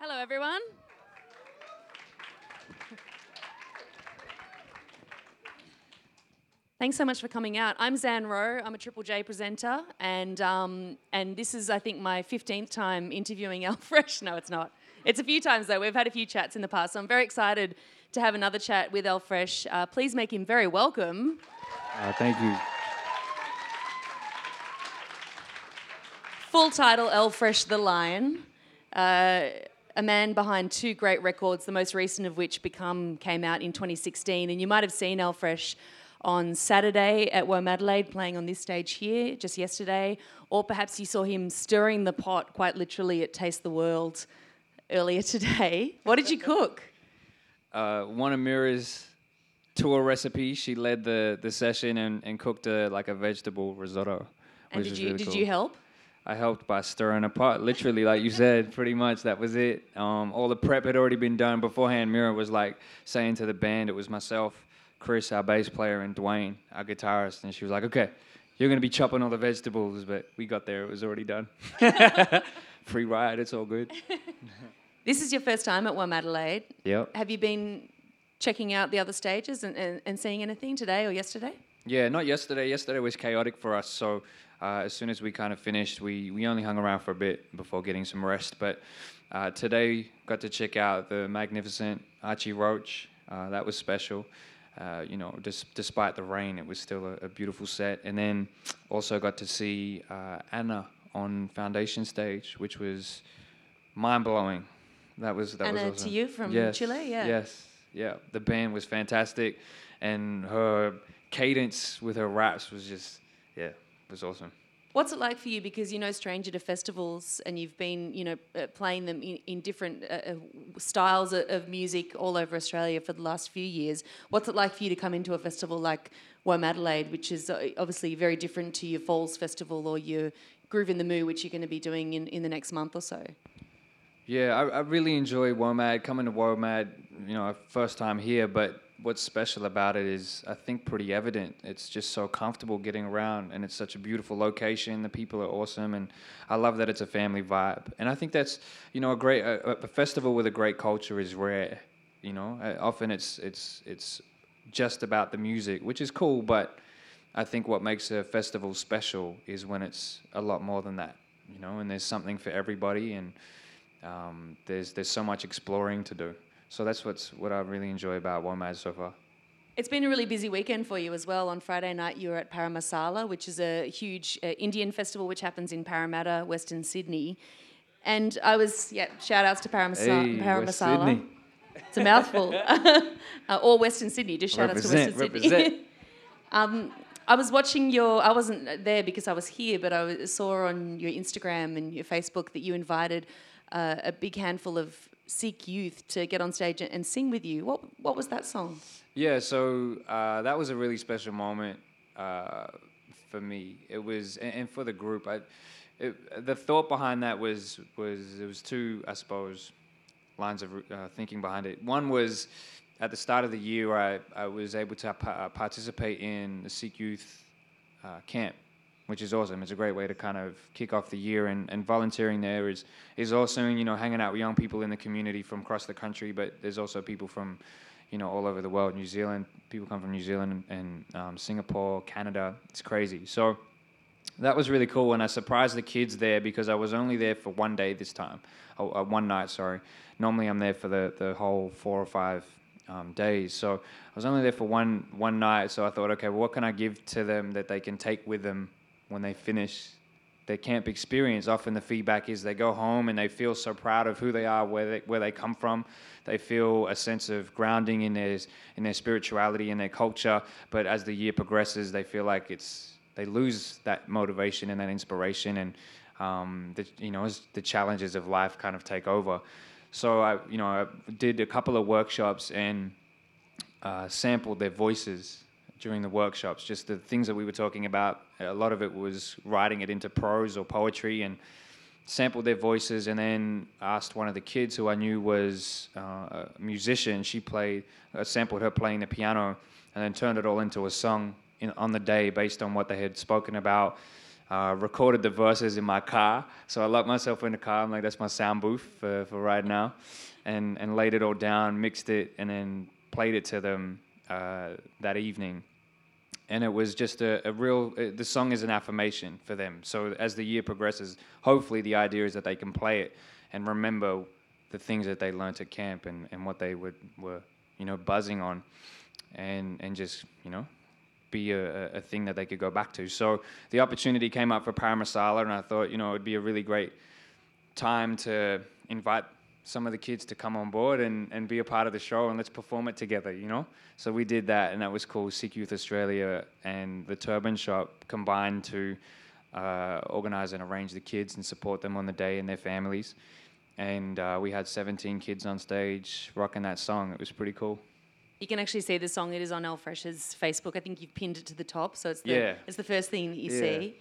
Hello, everyone. Thanks so much for coming out. I'm Zan Rowe. I'm a Triple J presenter, and um, and this is, I think, my 15th time interviewing L-Fresh. No, it's not. It's a few times though. We've had a few chats in the past, so I'm very excited to have another chat with L-Fresh. Uh, please make him very welcome. Uh, thank you. Full title: L-Fresh the Lion. Uh, a man behind two great records, the most recent of which become came out in 2016, and you might have seen L-Fresh on Saturday at Womadelaide playing on this stage here just yesterday, or perhaps you saw him stirring the pot quite literally at Taste the World earlier today. What did you cook? Uh, one of Mira's tour recipes. She led the, the session and, and cooked a, like a vegetable risotto. And did you really did cool. you help? I helped by stirring a pot, literally, like you said, pretty much. That was it. Um, all the prep had already been done beforehand. Mira was like saying to the band, it was myself, Chris, our bass player, and Dwayne, our guitarist, and she was like, "Okay, you're gonna be chopping all the vegetables," but we got there, it was already done. Free ride, it's all good. This is your first time at Womadelaide. Yep. Have you been checking out the other stages and, and, and seeing anything today or yesterday? Yeah, not yesterday. Yesterday was chaotic for us. So uh, as soon as we kind of finished, we, we only hung around for a bit before getting some rest. But uh, today got to check out the magnificent Archie Roach. Uh, that was special. Uh, you know, dis- despite the rain, it was still a, a beautiful set. And then also got to see uh, Ana on Foundation stage, which was mind blowing. That was that Ana was awesome. Tijoux from Yes, Chile, yeah. Yes, yeah. The band was fantastic, and her cadence with her raps was just yeah, it was awesome. What's it like for you? Because you're no stranger to festivals, and you've been, you know, uh, playing them in, in different uh, uh, styles of, music all over Australia for the last few years. What's it like for you to come into a festival like Womadelaide, which is uh, obviously very different to your Falls Festival or your Groovin the Moo, which you're going to be doing in, in the next month or so? Yeah, I, I really enjoy WOMAD. Coming to WOMAD, you know, first time here, but what's special about it is I think pretty evident. It's just so comfortable getting around, and it's such a beautiful location. The people are awesome, and I love that it's a family vibe. And I think that's you know a great a, a festival with a great culture is rare. You know, Uh, often it's it's it's just about the music, which is cool, but I think what makes a festival special is when it's a lot more than that. You know, and there's something for everybody, and um, there's there's so much exploring to do. So that's what's what I really enjoy about WOMAD so far. It's been a really busy weekend for you as well. On Friday night, you were at Parramasala, which is a huge uh, Indian festival which happens in Parramatta, Western Sydney. And I was, yeah, shout outs to Parramasa- Hey, Parramasala. Sydney. It's a mouthful. uh, or Western Sydney, just shout outs to Represent, Western Sydney. represent. um, I was watching your, I wasn't there because I was here, but I saw on your Instagram and your Facebook that you invited uh, a big handful of Sikh youth to get on stage and sing with you. What, what was that song? Yeah, so uh, that was a really special moment uh, for me. It was, and, and for the group. I, it, the thought behind that was was it was two, I suppose, lines of uh, thinking behind it. One was at the start of the year, I, I was able to uh, participate in the Sikh Youth uh, Camp, which is awesome. It's a great way to kind of kick off the year, and, and volunteering there is is awesome. You know, hanging out with young people in the community from across the country, but there's also people from you know, all over the world. New Zealand, people come from New Zealand and um, Singapore, Canada. It's crazy. So that was really cool, and I surprised the kids there because I was only there for one day this time, oh, uh, one night. Sorry. Normally I'm there for the, the whole four or five um, days. So I was only there for one one night. So I thought, okay, well, what can I give to them that they can take with them when they finish their camp experience? Often the feedback is they go home and they feel so proud of who they are, where they, where they come from. They feel a sense of grounding in their in their spirituality and their culture. But as the year progresses, they feel like it's they lose that motivation and that inspiration, and um, the, you know as the challenges of life kind of take over. So I you know I did a couple of workshops and uh, sampled their voices during the workshops. Just the things that we were talking about. A lot of it was writing it into prose or poetry and sampled their voices and then asked one of the kids who I knew was uh, a musician. She played, uh, sampled her playing the piano, and then turned it all into a song in, on the day based on what they had spoken about Uh, recorded the verses in my car, so I locked myself in the car. I'm like, that's my sound booth for, for right now, and and laid it all down, mixed it, and then played it to them uh, that evening. And it was just a, a real. Uh, the song is an affirmation for them. So as the year progresses, hopefully the idea is that they can play it and remember the things that they learned at camp and, and what they would were you know buzzing on, and and just you know be a, a thing that they could go back to. So the opportunity came up for Parramasala, and I thought, you know, it would be a really great time to invite some of the kids to come on board and, and be a part of the show and let's perform it together, you know? So we did that, and that was cool. Sikh Youth Australia and the Turban Shop combined to uh, organize and arrange the kids and support them on the day and their families. And uh, we had 17 kids on stage rocking that song. It was pretty cool. You can actually see the song. It is on L-Fresh's Facebook. I think you've pinned it to the top, so it's the Yeah. it's the first thing that you Yeah. see.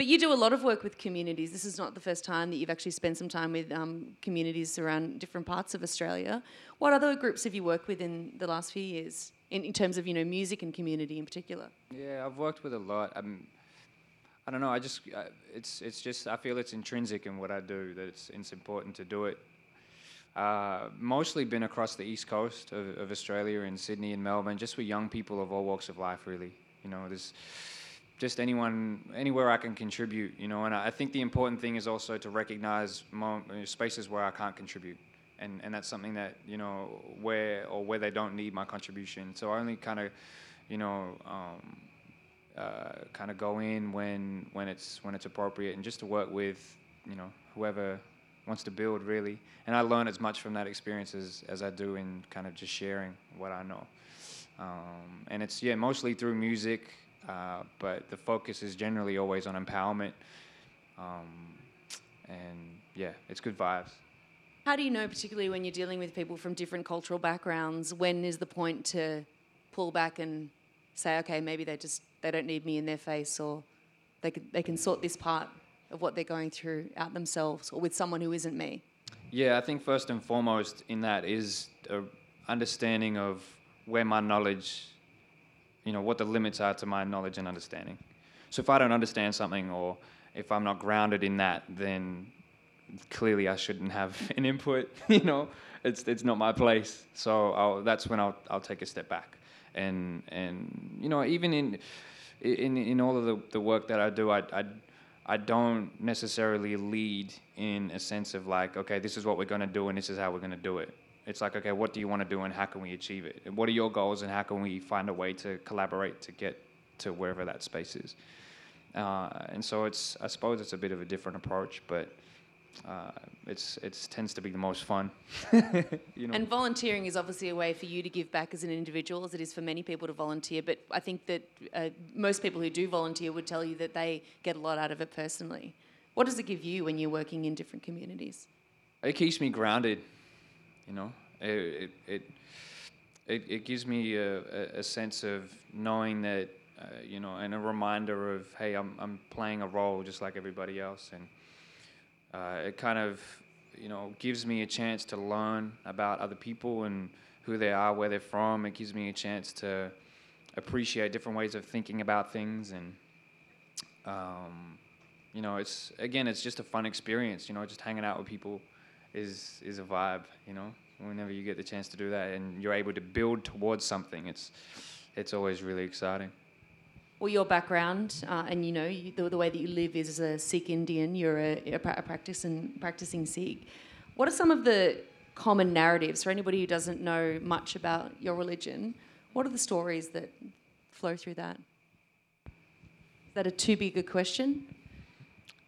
But you do a lot of work with communities. This is not the first time that you've actually spent some time with um, communities around different parts of Australia. What other groups have you worked with in the last few years, in, in terms of you know music and community in particular? Yeah, I've worked with a lot. I'm, I don't know. I just I, it's it's just I feel it's intrinsic in what I do that it's it's important to do it. Uh, mostly been across the east coast of, of Australia in Sydney and Melbourne, just with young people of all walks of life. Really, you know, there's just anyone anywhere I can contribute. You know, and I think the important thing is also to recognize spaces where I can't contribute. And, and that's something that you know where or where they don't need my contribution. So I only kind of, you know, um, uh, kind of go in when when it's when it's appropriate and just to work with you know whoever wants to build really and I learn as much from that experience as, as I do in kind of just sharing what I know um, and it's yeah mostly through music uh, but the focus is generally always on empowerment um, and yeah it's good vibes How do you know, particularly when you're dealing with people from different cultural backgrounds, when is the point to pull back and say, okay, maybe they just they don't need me in their face, or they can they can sort this part of what they're going through out themselves, or with someone who isn't me. Yeah, I think first and foremost in that is a understanding of where my knowledge, you know, what the limits are to my knowledge and understanding. So if I don't understand something or if I'm not grounded in that, then clearly I shouldn't have an input. You know, it's it's not my place. So I'll, that's when I'll I'll take a step back. And and you know, even in in in all of the, the work that I do, I, I I don't necessarily lead in a sense of like, okay, this is what we're going to do and this is how we're going to do it. It's like, okay, what do you want to do and how can we achieve it? And what are your goals and how can we find a way to collaborate to get to wherever that space is? Uh, and so it's, I suppose it's a bit of a different approach, but uh, it's it's tends to be the most fun. you know. And volunteering is obviously a way for you to give back as an individual, as it is for many people to volunteer. But I think that uh, most people who do volunteer would tell you that they get a lot out of it personally. What does it give you when you're working in different communities? it keeps me grounded you know it it it, it, gives me a, a, a sense of knowing that uh, you know and a reminder of hey I'm, I'm playing a role just like everybody else. And uh, it kind of you know gives me a chance to learn about other people and who they are where they're from. It gives me a chance to appreciate different ways of thinking about things. And um, you know it's again it's just a fun experience you know just hanging out with people is is a vibe you know whenever you get the chance to do that and you're able to build towards something it's it's always really exciting Well, your background uh, and you know you, the, the way that you live is as a Sikh Indian. You're a, a, pra- a practicing practicing Sikh. What are some of the common narratives for anybody who doesn't know much about your religion? What are the stories that flow through that? Is that a too big a question?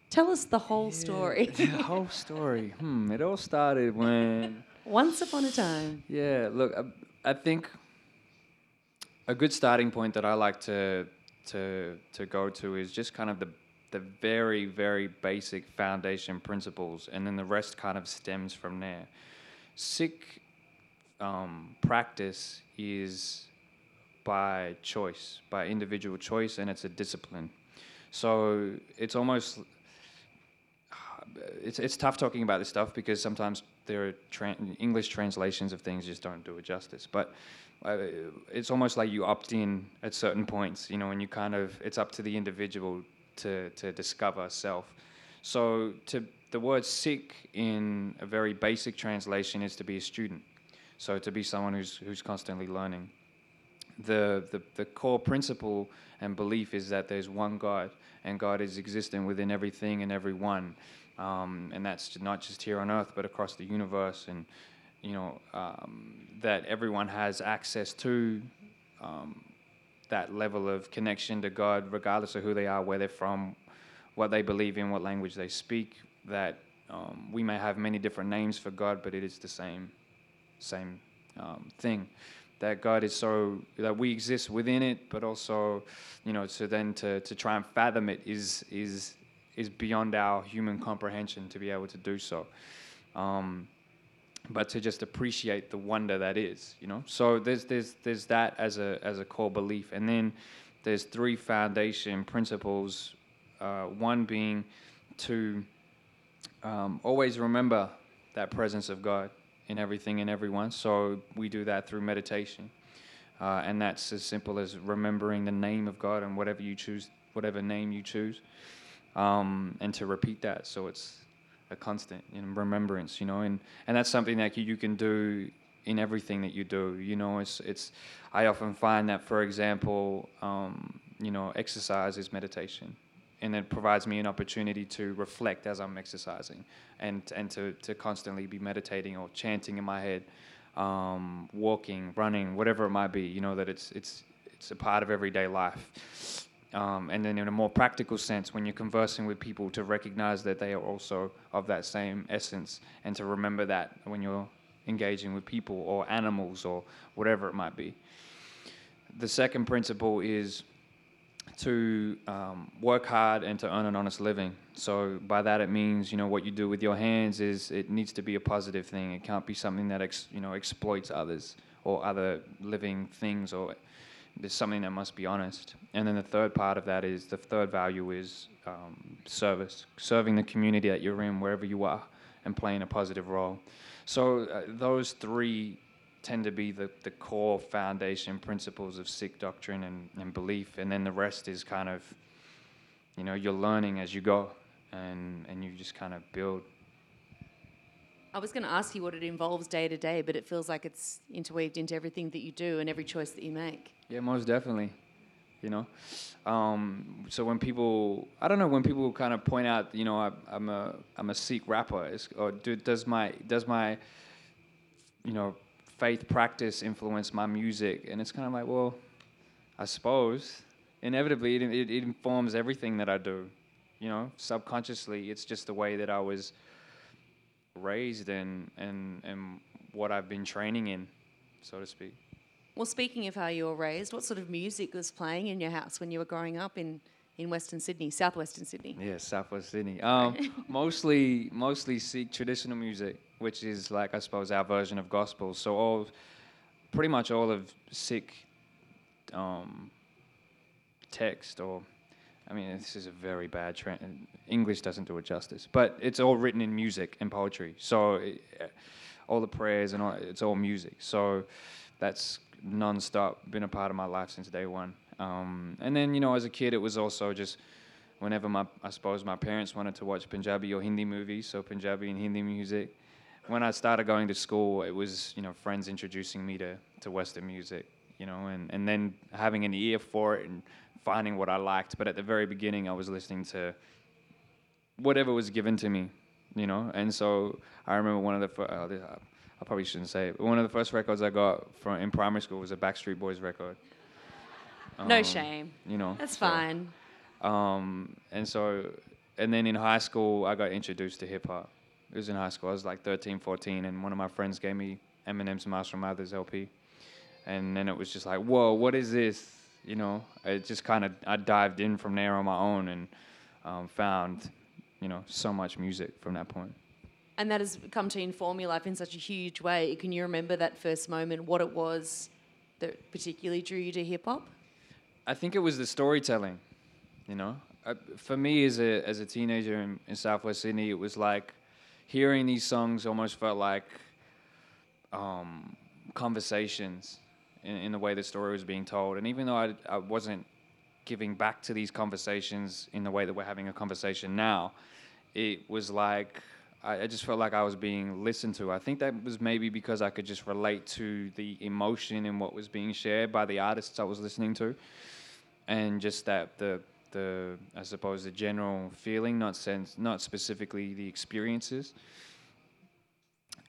Tell us the whole story. the whole story hmm it all started when Once upon a time. Yeah, look, I, I think a good starting point that I like to to to go to is just kind of the the very very basic foundation principles, and then the rest kind of stems from there. Sikh um, practice is by choice, by individual choice, and it's a discipline. So it's almost it's it's tough talking about this stuff because sometimes there are tran English translations of things just don't do it justice. But uh, it's almost like you opt in at certain points, you know, and you kind of it's up to the individual to to discover self. So to the word Sikh in a very basic translation is to be a student. So to be someone who's who's constantly learning. The, the the core principle and belief is that there's one God and God is existent within everything and everyone. Um, and that's not just here on earth but across the universe and you know um, that everyone has access to um, that level of connection to God regardless of who they are, where they're from, what they believe in, what language they speak, that um, we may have many different names for God, but it is the same, same um, thing. That God is so that we exist within it, but also, you know, so then to, to try and fathom it is is is beyond our human comprehension to be able to do so. Um, but to just appreciate the wonder that is, you know. So there's there's there's that as a as a core belief, and then there's three foundation principles. Uh, one being to um, always remember that presence of God in everything and everyone. So we do that through meditation. Uh, and that's as simple as remembering the name of God and whatever you choose, whatever name you choose, um, and to repeat that. So it's a constant know, remembrance, you know, and, and that's something that you, you can do in everything that you do. You know, it's it's. I often find that, for example, um, you know, exercise is meditation and it provides me an opportunity to reflect as I'm exercising and and to, to constantly be meditating or chanting in my head, um, walking, running, whatever it might be. You know that it's it's it's a part of everyday life. Um, and then in a more practical sense, when you're conversing with people, to recognize that they are also of that same essence, and to remember that when you're engaging with people or animals or whatever it might be. The second principle is to um, work hard and to earn an honest living. So by that it means you know what you do with your hands is it needs to be a positive thing. It can't be something that ex, you know exploits others or other living things or there's something that must be honest. And then the third part of that is the third value is um, service, serving the community that you're in wherever you are and playing a positive role. So uh, those three tend to be the, the core foundation principles of Sikh doctrine and, and belief. And then the rest is kind of, you know, you're learning as you go and, and you just kind of build. I was going to ask you what it involves day to day, but it feels like it's interweaved into everything that you do and every choice that you make. Yeah, most definitely. You know, um, so when people, I don't know, when people kind of point out, you know, I, am a I'm a Sikh rapper, or do, does my does my, you know, faith practice influence my music? And it's kind of like, well, I suppose inevitably it, it, it, informs everything that I do. You know, subconsciously, it's just the way that I was raised and and and what I've been training in, so to speak. Well, speaking of how you were raised, what sort of music was playing in your house when you were growing up in, in Western Sydney, southwestern Sydney? Yeah, southwest Sydney. Um, mostly, mostly Sikh traditional music which is like I suppose our version of gospel. So all, pretty much all of Sikh um, text, or I mean, this is a very bad trend. English doesn't do it justice, but it's all written in music and poetry. So it, all the prayers and all, it's all music. So that's non-stop, been a part of my life since day one. Um, and then you know, as a kid, it was also just whenever my I suppose my parents wanted to watch Punjabi or Hindi movies, so Punjabi and Hindi music when I started going to school, it was you know friends introducing me to, to Western music, you know, and, and then having an ear for it and finding what I liked. But at the very beginning, I was listening to whatever was given to me, you know. And so I remember one of the fir- uh, I probably shouldn't say it, but one of the first records I got from in primary school was a Backstreet Boys record. Um, no shame. You know. That's so, fine. Um, and so, and then in high school, I got introduced to hip hop it was in high school. I was like 13, 14, and one of my friends gave me Eminem's Marshall Mathers LP, and then it was just like, whoa, what is this? You know, it just kind of I dived in from there on my own and um, found, you know, so much music from that point. And that has come to inform your life in such a huge way. Can you remember that first moment? What it was that particularly drew you to hip hop? I think it was the storytelling. You know, I, for me as a as a teenager in, in Southwest Sydney, it was like hearing these songs almost felt like um, conversations in, in, the way the story was being told. And even though I, I wasn't giving back to these conversations in the way that we're having a conversation now, it was like I, just felt like I was being listened to. I think that was maybe because I could just relate to the emotion in what was being shared by the artists I was listening to, and just that the the I suppose the general feeling, not sense, not specifically the experiences.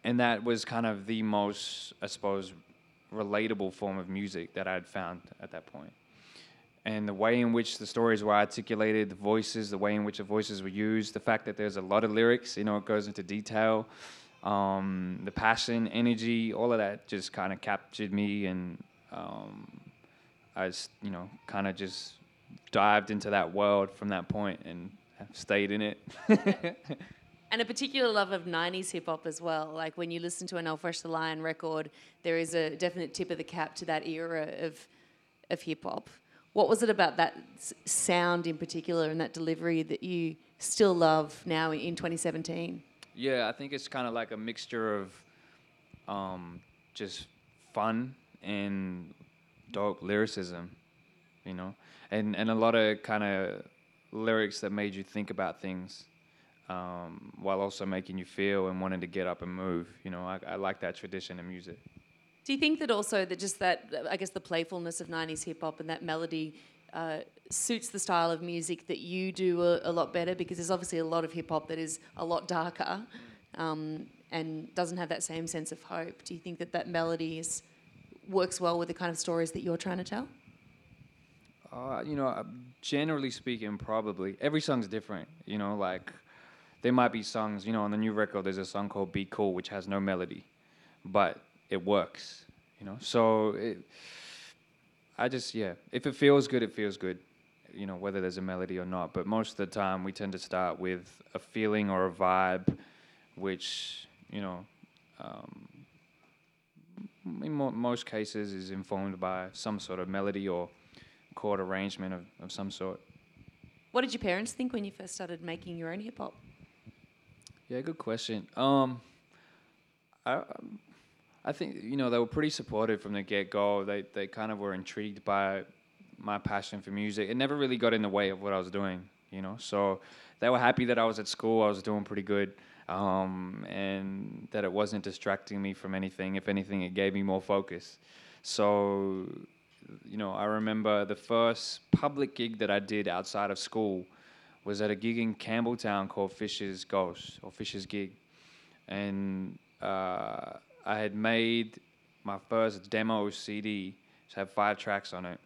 And that was kind of the most, I suppose, relatable form of music that I had found at that point. And the way in which the stories were articulated, the voices, the way in which the voices were used, the fact that there's a lot of lyrics, you know, it goes into detail, um, the passion, energy, all of that just kind of captured me, and um, I, just, you know, kind of just dived into that world from that point and have stayed in it. and a particular love of 90s hip hop as well. Like when you listen to an L-Fresh the Lion record, there is a definite tip of the cap to that era of, of hip hop. What was it about that sound in particular and that delivery that you still love now in, in 2017? Yeah, I think it's kind of like a mixture of um, just fun and dope lyricism, you know, and and a lot of kind of lyrics that made you think about things, um, while also making you feel and wanting to get up and move. You know, I, I like that tradition in music. Do you think that also that just that I guess the playfulness of '90s hip hop and that melody uh, suits the style of music that you do a, a, lot better? Because there's obviously a lot of hip hop that is a lot darker um, and doesn't have that same sense of hope. Do you think that that melody is works well with the kind of stories that you're trying to tell? Uh, you know, uh, generally speaking, probably every song's different. You know, like there might be songs. You know, on the new record, there's a song called "Be Cool," which has no melody, but it works. You know, so it, I just yeah, if it feels good, it feels good. You know, whether there's a melody or not. But most of the time, we tend to start with a feeling or a vibe, which you know. Um, in mo- most cases, is informed by some sort of melody or chord arrangement of, of some sort. What did your parents think when you first started making your own hip hop? Yeah, good question. Um, I, I think you know they were pretty supportive from the get go. They they kind of were intrigued by my passion for music. It never really got in the way of what I was doing, you know. So they were happy that I was at school. I was doing pretty good, um, and that it wasn't distracting me from anything. If anything, it gave me more focus. So, you know, I remember the first public gig that I did outside of school was at a gig in Campbelltown called Fisher's Ghost or Fisher's Gig, and uh, I had made my first demo CD, which had five tracks on it,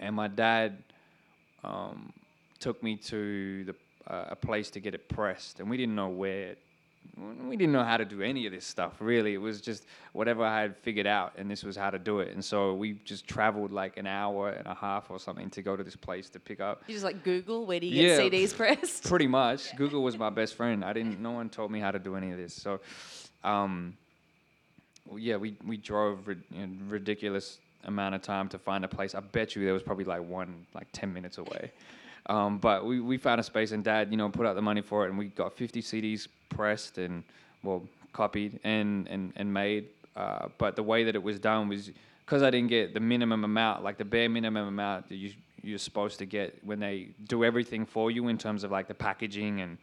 and my dad um, took me to the uh, a place to get it pressed, and we didn't know where. We didn't know how to do any of this stuff, really. It was just whatever I had figured out, and this was how to do it. And so we just traveled like an hour and a half or something to go to this place to pick up. You just like Google, where do you get CDs pressed? Pretty much. Google was my best friend. I didn't. No one told me how to do any of this. So, um, yeah, we we drove rid- ridiculous amount of time to find a place. I bet you there was probably like one like ten minutes away. Um, but we, we found a space and dad, you know, put out the money for it and we got 50 CDs pressed and, well, copied and, and, and made. Uh, but the way that it was done was because I didn't get the minimum amount, like the bare minimum amount that you, you're supposed to get when they do everything for you in terms of like the packaging and,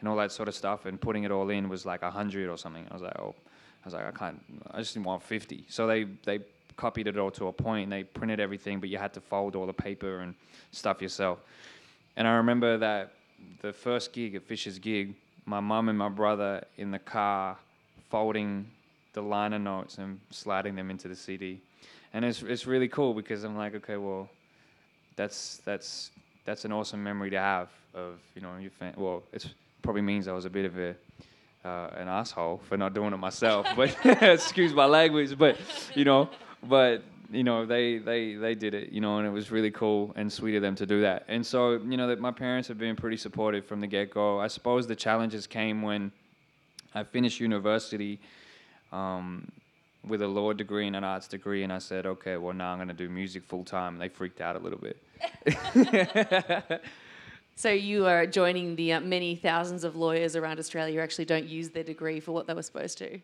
and all that sort of stuff and putting it all in was like a 100 or something. I was like, oh, I was like, I can't, I just didn't want 50. So they, they copied it all to a point and they printed everything, but you had to fold all the paper and stuff yourself. And I remember that the first gig at Fisher's gig, my mum and my brother in the car folding the liner notes and sliding them into the CD. And it's, it's really cool because I'm like, okay, well, that's, that's, that's an awesome memory to have of, you know, your fan. Well, it probably means I was a bit of a, uh, an asshole for not doing it myself, but excuse my language, but, you know, but you know they they they did it you know and it was really cool and sweet of them to do that. And so you know that my parents have been pretty supportive from the get-go. I suppose the challenges came when i finished university um, with a law degree and an arts degree and i said okay well now i'm going to do music full time and they freaked out a little bit. So you are joining the uh, many thousands of lawyers around Australia who actually don't use their degree for what they were supposed to.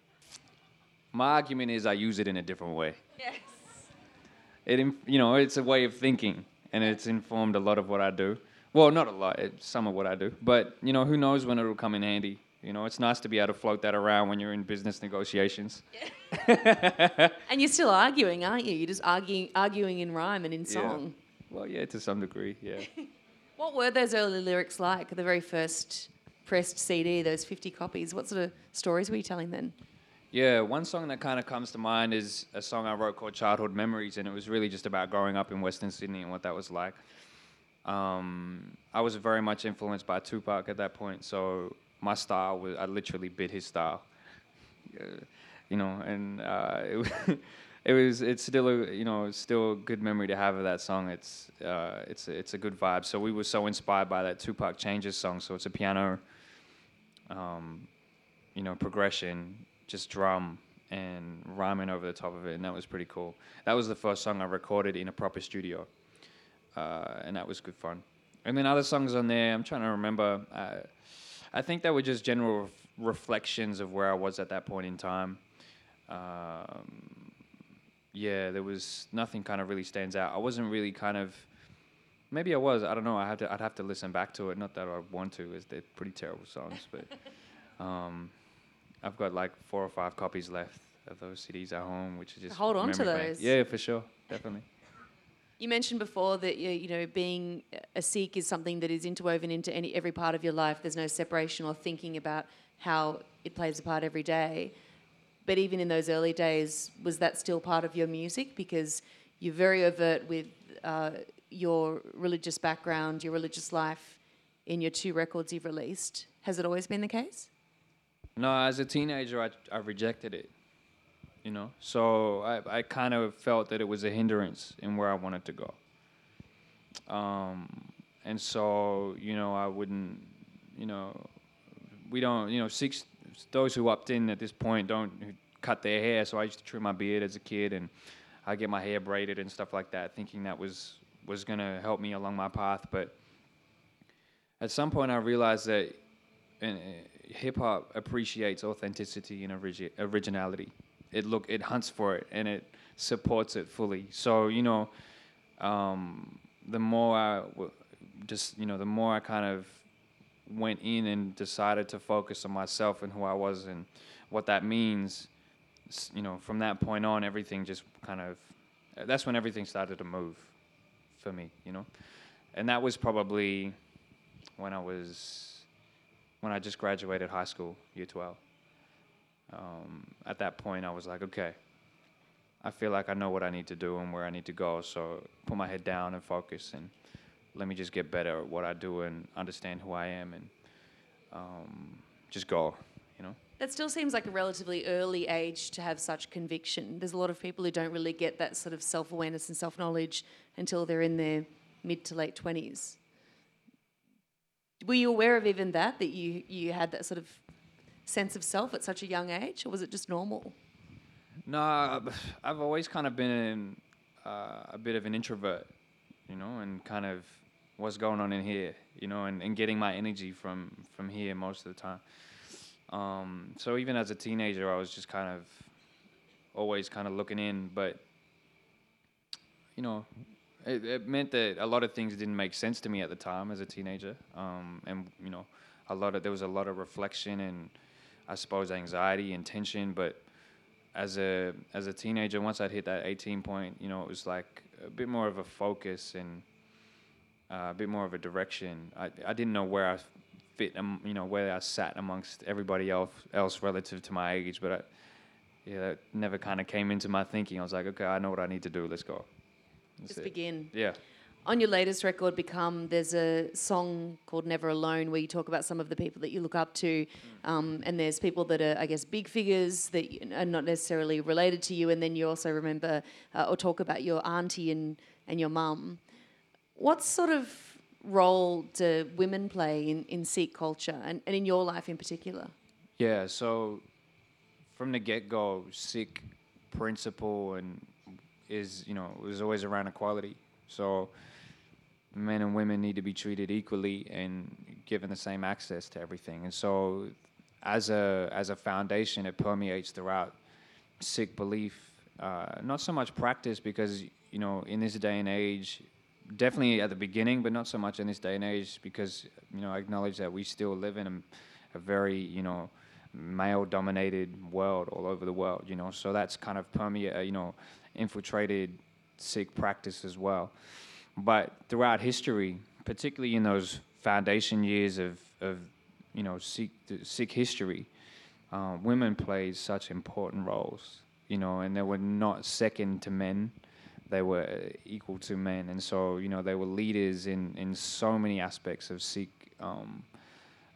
my argument is i use it in a different way. Yes. It you know it's a way of thinking and it's informed a lot of what I do. Well, not a lot, some of what I do, but you know, who knows when it'll come in handy. You know, it's nice to be able to float that around when you're in business negotiations. And you're still arguing, aren't you? You're just arguing, arguing in rhyme and in Yeah. song. Well, yeah, to some degree, yeah. What were those early lyrics like? The very first pressed CD, those 50 copies. What sort of stories were you telling then? Yeah, one song that kind of comes to mind is a song I wrote called Childhood Memories, and it was really just about growing up in Western Sydney and what that was like. Um, I was very much influenced by Tupac at that point, so my style was, I literally bit his style. You know, and uh, it, it was, it's still a, you know, still a good memory to have of that song. It's, uh, it's, it's a good vibe. So we were so inspired by that Tupac Changes song. So it's a piano, um, you know, progression, just drum and rhyming over the top of it, and that was pretty cool. That was the first song I recorded in a proper studio, uh, and that was good fun. And then other songs on there, I'm trying to remember. Uh, I think they were just general ref- reflections of where I was at that point in time. Um, yeah, there was nothing kind of really stands out. I wasn't really kind of. Maybe I was. I don't know. I have to. I'd have to listen back to it. Not that I want to, as they're pretty terrible songs. But um, I've got like four or five copies left of those CDs at home, which is just Hold on to bank. those. Yeah, for sure, definitely. You mentioned before that you, you know being a Sikh is something that is interwoven into any every part of your life. There's no separation or thinking about how it plays a part every day. But even in those early days, was that still part of your music? Because you're very overt with uh, your religious background, your religious life, in your two records you've released. Has it always been the case? No, as a teenager, I, I rejected it. You know, so I, I kind of felt that it was a hindrance in where I wanted to go. Um, and so, you know, I wouldn't, you know, we don't, you know, Sikhs, those who opt in at this point don't cut their hair. So I used to trim my beard as a kid and I get my hair braided and stuff like that, thinking that was, was going to help me along my path. But at some point, I realized that and hip hop appreciates authenticity and origi- originality. It look it hunts for it and it supports it fully. So you know, um, the more I w- just you know, the more I kind of went in and decided to focus on myself and who I was and what that means. You know, from that point on, everything just kind of that's when everything started to move for me. You know, and that was probably when I was when I just graduated high school, year 12. Um, at that point, I was like, okay, I feel like I know what I need to do and where I need to go. So put my head down and focus, and let me just get better at what I do and understand who I am, and um, just go. You know. That still seems like a relatively early age to have such conviction. There's a lot of people who don't really get that sort of self awareness and self knowledge until they're in their mid to late 20s. Were you aware of even that, that you, you had that sort of sense of self at such a young age, or was it just normal? No, I've- always kind of been uh, a bit of an introvert, you know, and kind of what's going on in here, you know, and, and getting my energy from from here most of the time. Um, so even as a teenager, I was just kind of always kind of looking in, but you know, it, it meant that a lot of things didn't make sense to me at the time as a teenager, um, and you know, a lot of there was a lot of reflection and I suppose anxiety and tension, but as a as a teenager, once I'd hit that 18 point, you know, it was like a bit more of a focus and uh, a bit more of a direction. I I didn't know where I fit, um, you know, where I sat amongst everybody else else relative to my age, but I, yeah, that never kind of came into my thinking. I was like, okay, I know what I need to do. Let's go. Just it. begin. Yeah. On your latest record, Become, there's a song called Never Alone where you talk about some of the people that you look up to. Um, and there's people that are, I guess, big figures that are not necessarily related to you. And then you also remember uh, or talk about your auntie and, and your mum. What sort of role do women play in, in Sikh culture and, and in your life in particular? Yeah, so from the get go, Sikh principle and is you know was always around equality. So men and women need to be treated equally and given the same access to everything. And so, as a as a foundation, it permeates throughout Sikh belief. Uh, not so much practice because you know in this day and age, definitely at the beginning, but not so much in this day and age because you know I acknowledge that we still live in a, a very you know male-dominated world all over the world. You know, so that's kind of permeate, uh, you know, infiltrated Sikh practice as well. But throughout history, particularly in those foundation years of, of you know, Sikh, Sikh history, uh, women played such important roles, you know, and they were not second to men. They were equal to men. And so, you know, they were leaders in, in so many aspects of Sikh um,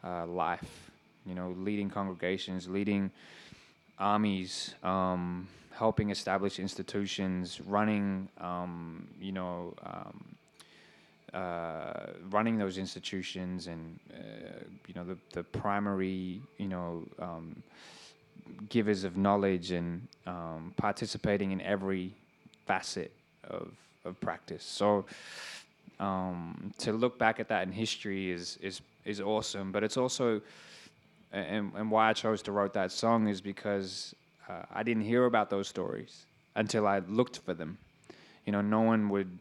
uh, life, you know, leading congregations, leading armies, um, helping establish institutions, running, um, you know, um, uh, running those institutions and uh, you know the, the primary you know um, givers of knowledge and um, participating in every facet of, of practice. So um, to look back at that in history is is is awesome, but it's also and, and why I chose to write that song is because uh, I didn't hear about those stories until I looked for them. You know, no one would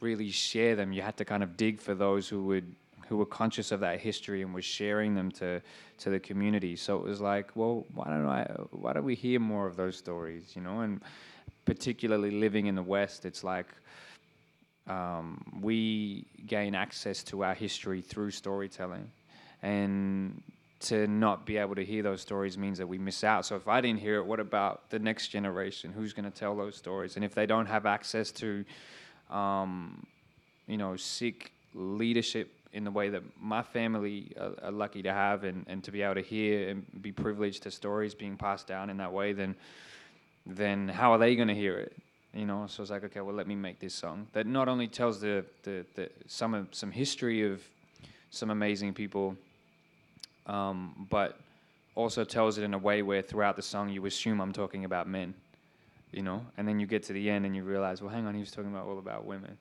really share them. You had to kind of dig for those who would who were conscious of that history and were sharing them to to the community. So it was like, well, why don't I? Why don't we hear more of those stories? You know, and particularly living in the West, it's like um, we gain access to our history through storytelling, and to not be able to hear those stories means that we miss out. So if I didn't hear it, what about the next generation? Who's going to tell those stories? And if they don't have access to um, you know, Sikh leadership in the way that my family are, are, lucky to have and, and to be able to hear and be privileged to stories being passed down in that way, then then how are they going to hear it? You know, so it's like, okay, well, let me make this song that not only tells the, the, the some of, some history of some amazing people, um, but also tells it in a way where throughout the song you assume I'm talking about men you know, and then you get to the end and you realize, well, hang on, he was talking about all about women.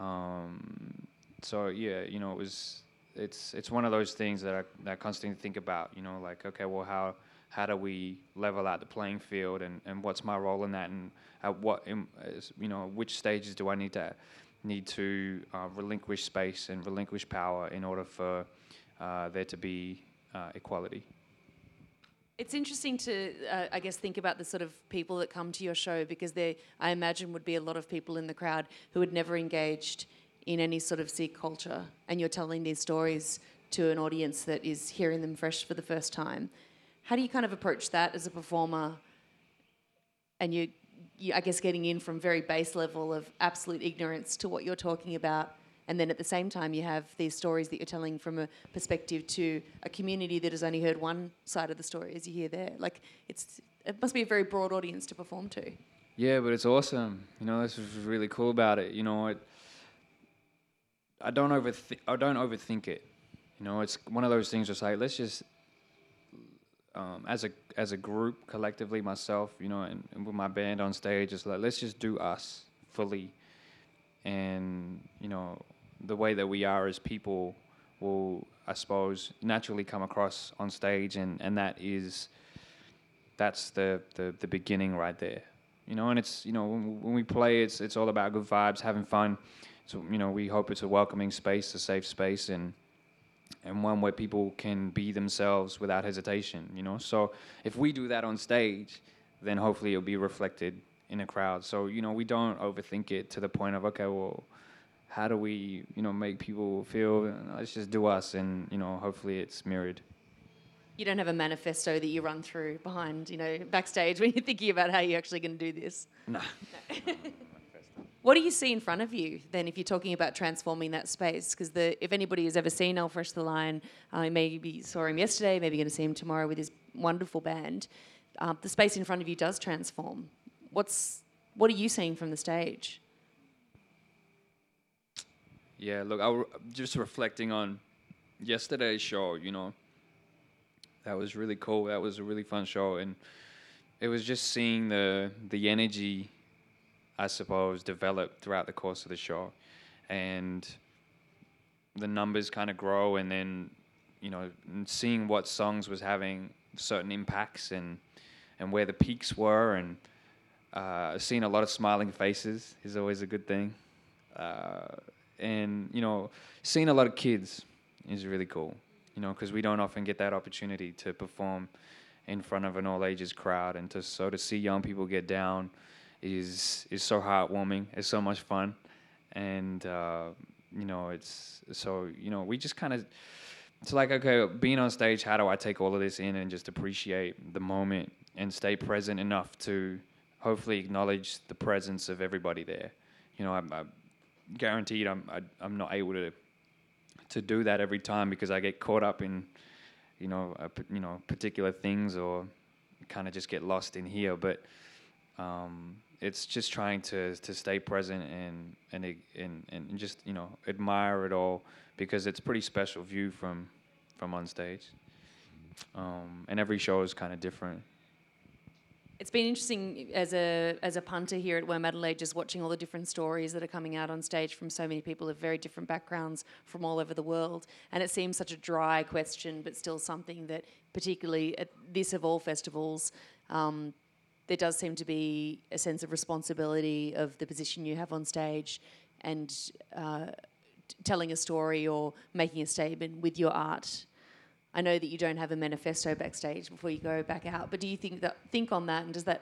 Um, so yeah, you know, it was it's it's one of those things that I that I constantly think about. You know, like okay, well, how how do we level out the playing field, and, and what's my role in that, and at what you know which stages do I need to need to uh, relinquish space and relinquish power in order for uh, there to be uh, equality. It's interesting to, uh, I guess, think about the sort of people that come to your show because there, I imagine, would be a lot of people in the crowd who had never engaged in any sort of Sikh culture, and you're telling these stories to an audience that is hearing them fresh for the first time. How do you kind of approach that as a performer? And you, you I guess, getting in from very base level of absolute ignorance to what you're talking about and then at the same time you have these stories that you're telling from a perspective to a community that has only heard one side of the story as you hear there. Like it's it must be a very broad audience to perform to. Yeah but it's awesome. You know this is really cool about it. You know it, i don't overthink i don't overthink it. You know it's one of those things just like let's just um, as a as a group collectively myself you know and, and with my band on stage it's like let's just do us fully. And you know the way that we are as people will, I suppose, naturally come across on stage, and, and that is that's the, the, the beginning right there. You know, and it's you know when, when we play, it's it's all about good vibes, having fun. So you know, we hope it's a welcoming space, a safe space, and and one where people can be themselves without hesitation. You know, so if we do that on stage, then hopefully it'll be reflected in a crowd. So you know, we don't overthink it to the point of okay, well, how do we, you know, make people feel? Let's just do us, and you know, hopefully it's mirrored. You don't have a manifesto that you run through behind, you know, backstage when you're thinking about how you're actually going to do this. No. no. what do you see in front of you then, if you're talking about transforming that space? Because if anybody has ever seen L-Fresh the Lion, uh, maybe saw him yesterday, maybe going to see him tomorrow with his wonderful band. Uh, the space in front of you does transform. What's what are you seeing from the stage? Yeah, look, I w- just reflecting on yesterday's show, you know, that was really cool. That was a really fun show, and it was just seeing the the energy, I suppose, develop throughout the course of the show, and the numbers kind of grow, and then you know, seeing what songs was having certain impacts and and where the peaks were, and uh, seeing a lot of smiling faces is always a good thing. uh, and you know, seeing a lot of kids is really cool. You know, because we don't often get that opportunity to perform in front of an all ages crowd, and to so to see young people get down is is so heartwarming. It's so much fun, and uh, you know, it's so you know, we just kind of it's like okay, being on stage. How do I take all of this in and just appreciate the moment and stay present enough to hopefully acknowledge the presence of everybody there. You know, I'm, I'm guaranteed I'm I, am i am not able to to do that every time because I get caught up in you know a, you know particular things or kind of just get lost in here. But um, it's just trying to to stay present and and and and just you know admire it all because it's pretty special view from from on stage. Um, and every show is kind of different. It's been interesting as a as a punter here at Womadelaide, just watching all the different stories that are coming out on stage from so many people of very different backgrounds from all over the world. And it seems such a dry question, but still something that, particularly at this of all festivals, um, there does seem to be a sense of responsibility of the position you have on stage and uh, telling a story or making a statement with your art. I know that you don't have a manifesto backstage before you go back out, but do you think that think on that and does that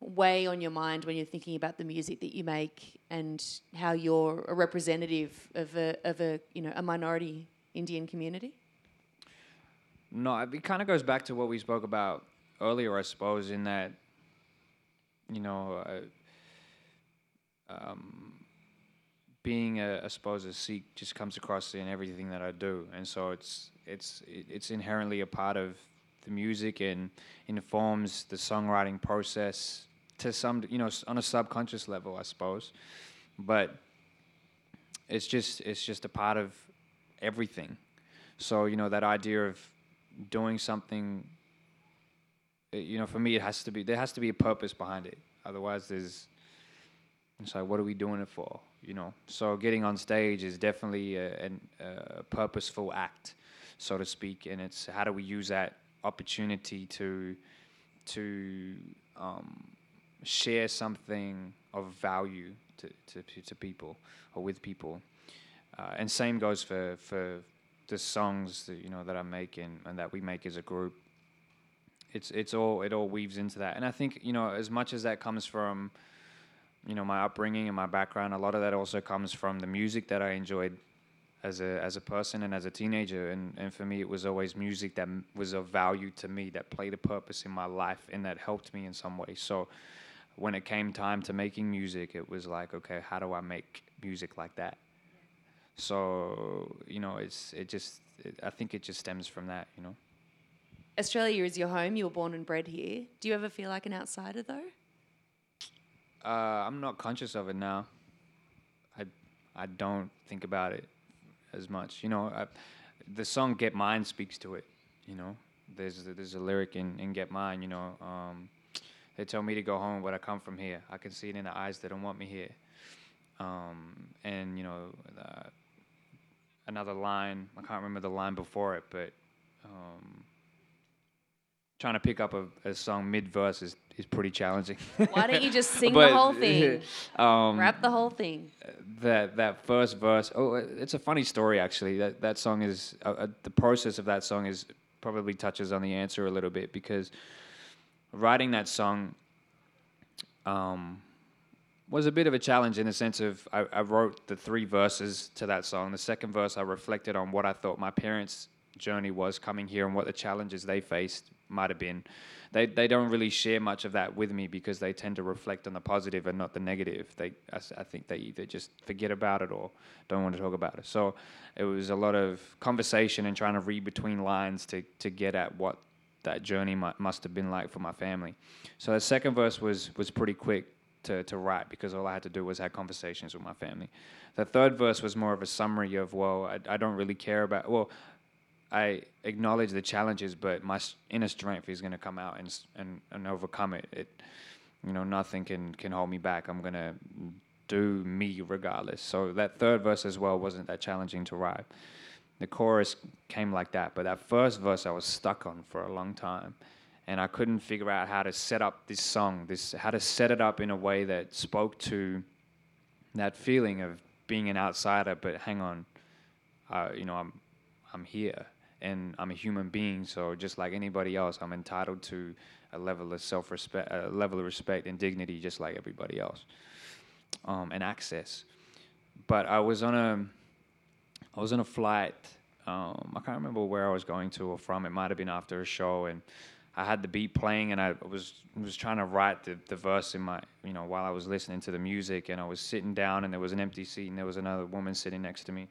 weigh on your mind when you're thinking about the music that you make and how you're a representative of a of a you know a minority Indian community? No, it kind of goes back to what we spoke about earlier, I suppose, in that you know. Um, being a, I suppose a Sikh just comes across in everything that I do, and so it's it's it's inherently a part of the music and informs the songwriting process to some you know on a subconscious level, I suppose, but it's just it's just a part of everything. So you know that idea of doing something. Uh, you know, for me, it has to be there has to be a purpose behind it. Otherwise, there's like, what are we doing it for? You know, so getting on stage is definitely a, a, a purposeful act, so to speak, and it's how do we use that opportunity to to um, share something of value to, to, to people or with people. Uh, and same goes for, for the songs that you know that I make and, and that we make as a group. It's it's all it all weaves into that. And I think, you know, as much as that comes from you know my upbringing and my background, a lot of that also comes from the music that I enjoyed as a as a person and as a teenager. And and for me, it was always music that was of value to me, that played a purpose in my life, and that helped me in some way. So when it came time to making music, it was like, okay, how do I make music like that? So you know, it's it just it, I think it just stems from that, you know. Australia is your home. You were born and bred here. Do you ever feel like an outsider though? Uh, I'm not conscious of it now. I I don't think about it as much. You know, I, the song "Get Mine" speaks to it. You know, there's there's a lyric in, in "Get Mine." You know, um, they tell me to go home, but I come from here. I can see it in the eyes. They don't want me here. Um, and you know, uh, another line. I can't remember the line before it, but um, trying to pick up a, a song mid verse is, is pretty challenging. Why don't you just sing but, the whole thing? Um, Rap the whole thing. That that first verse. Oh, it's a funny story actually. That that song is uh, uh, the process of that song is probably touches on the answer a little bit because writing that song um, was a bit of a challenge in the sense of I, I wrote the three verses to that song. The second verse I reflected on what I thought my parents' journey was coming here and what the challenges they faced might have been. They they don't really share much of that with me because they tend to reflect on the positive and not the negative. They I, I think they either just forget about it or don't want to talk about it. So it was a lot of conversation and trying to read between lines to to get at what that journey might, must have been like for my family. So the second verse was was pretty quick to, to write because all I had to do was have conversations with my family. The third verse was more of a summary of, well, I, I don't really care about, well, I acknowledge the challenges, but my inner strength is going to come out and, and and overcome it. It, you know, nothing can can hold me back. I'm gonna do me regardless. So that third verse as well wasn't that challenging to write. The chorus came like that, but that first verse I was stuck on for a long time, and I couldn't figure out how to set up this song, this how to set it up in a way that spoke to that feeling of being an outsider, but hang on, uh, you know, I'm I'm here and I'm a human being, so just like anybody else, I'm entitled to a level of self-respect, a level of respect and dignity, just like everybody else, um, and access. But I was on a, I was on a flight. Um, I can't remember where I was going to or from. It might have been after a show, and I had the beat playing, and I was was trying to write the, the verse in my, you know, while I was listening to the music, and I was sitting down, and there was an empty seat, and there was another woman sitting next to me,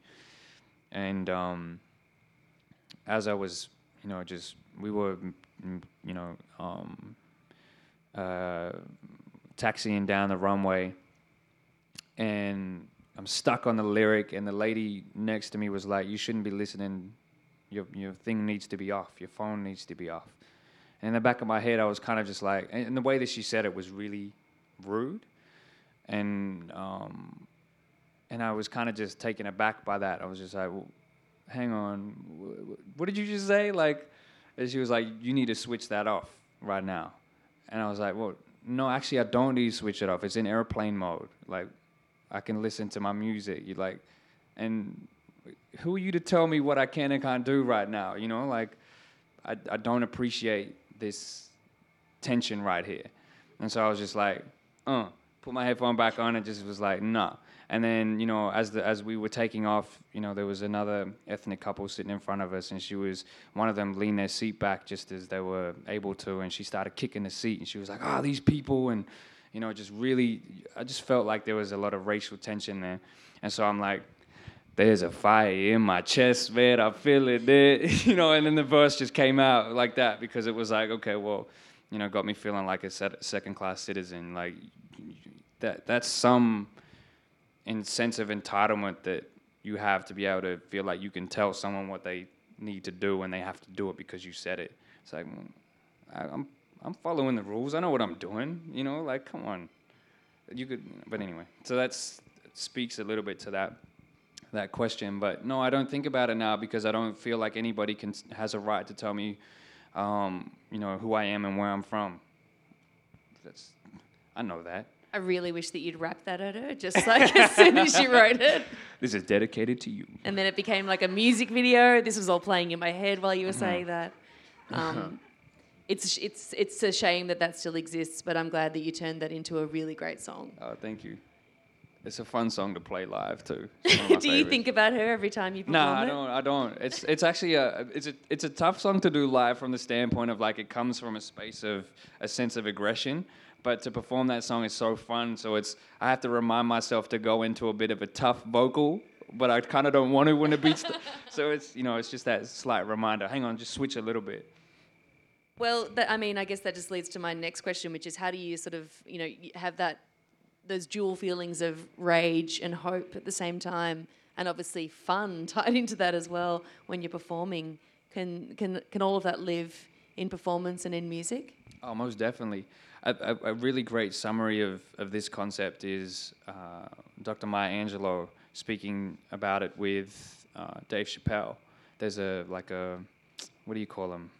and um, as I was, you know, just we were, you know, um, uh, taxiing down the runway, and I'm stuck on the lyric, and the lady next to me was like, "You shouldn't be listening. Your your thing needs to be off. Your phone needs to be off." And in the back of my head, I was kind of just like, and the way that she said it was really rude, and um, and I was kind of just taken aback by that. I was just like, well, hang on, what did you just say? Like, and she was like, you need to switch that off right now. And I was like, well, no, actually, I don't need to switch it off. It's in airplane mode. Like, I can listen to my music. You like, and who are you to tell me what I can and can't do right now? You know, like, I, I don't appreciate this tension right here. And so I was just like, uh, put my headphone back on and just was like, nah. And then, you know, as the as we were taking off, you know, there was another ethnic couple sitting in front of us, and she was one of them leaned their seat back just as they were able to, and she started kicking the seat, and she was like, "Oh, these people," and you know, just really, I just felt like there was a lot of racial tension there, and so I'm like, there's a fire in my chest, man. I feel it there, you know. And then the verse just came out like that because it was like, okay, well, you know, got me feeling like a second class citizen. Like that, that's some in sense of entitlement that you have to be able to feel like you can tell someone what they need to do and they have to do it because you said it. It's like I, I'm I'm following the rules. I know what I'm doing. You know, like come on. You could, but anyway. So that speaks a little bit to that that question. But no, I don't think about it now because I don't feel like anybody can has a right to tell me, um, you know, who I am and where I'm from. That's I know that. I really wish that you'd rap that at her, just like as soon as you wrote it. This is dedicated to you. And then it became like a music video. This was all playing in my head while you were uh-huh. saying that. Um, it's it's it's a shame that that still exists, but I'm glad that you turned that into a really great song. Oh, thank you. It's a fun song to play live too. Do favorites. you think about her every time you perform it? No, I don't. I don't. It's it's actually a it's a it's a tough song to do live from the standpoint of like it comes from a space of a sense of aggression but to perform that song is so fun. So it's I have to remind myself to go into a bit of a tough vocal, but I kind of don't want to when it beats. The, so it's you know it's just that slight reminder. Hang on, just switch a little bit. Well, that, I mean, I guess that just leads to my next question, which is how do you sort of you know have that those dual feelings of rage and hope at the same time, and obviously fun tied into that as well when you're performing. Can can can all of that live in performance and in music? Oh, most definitely a, a, really great summary of, of this concept is uh, Dr. Maya Angelou speaking about it with uh, Dave Chappelle. There's a like a what do you call them?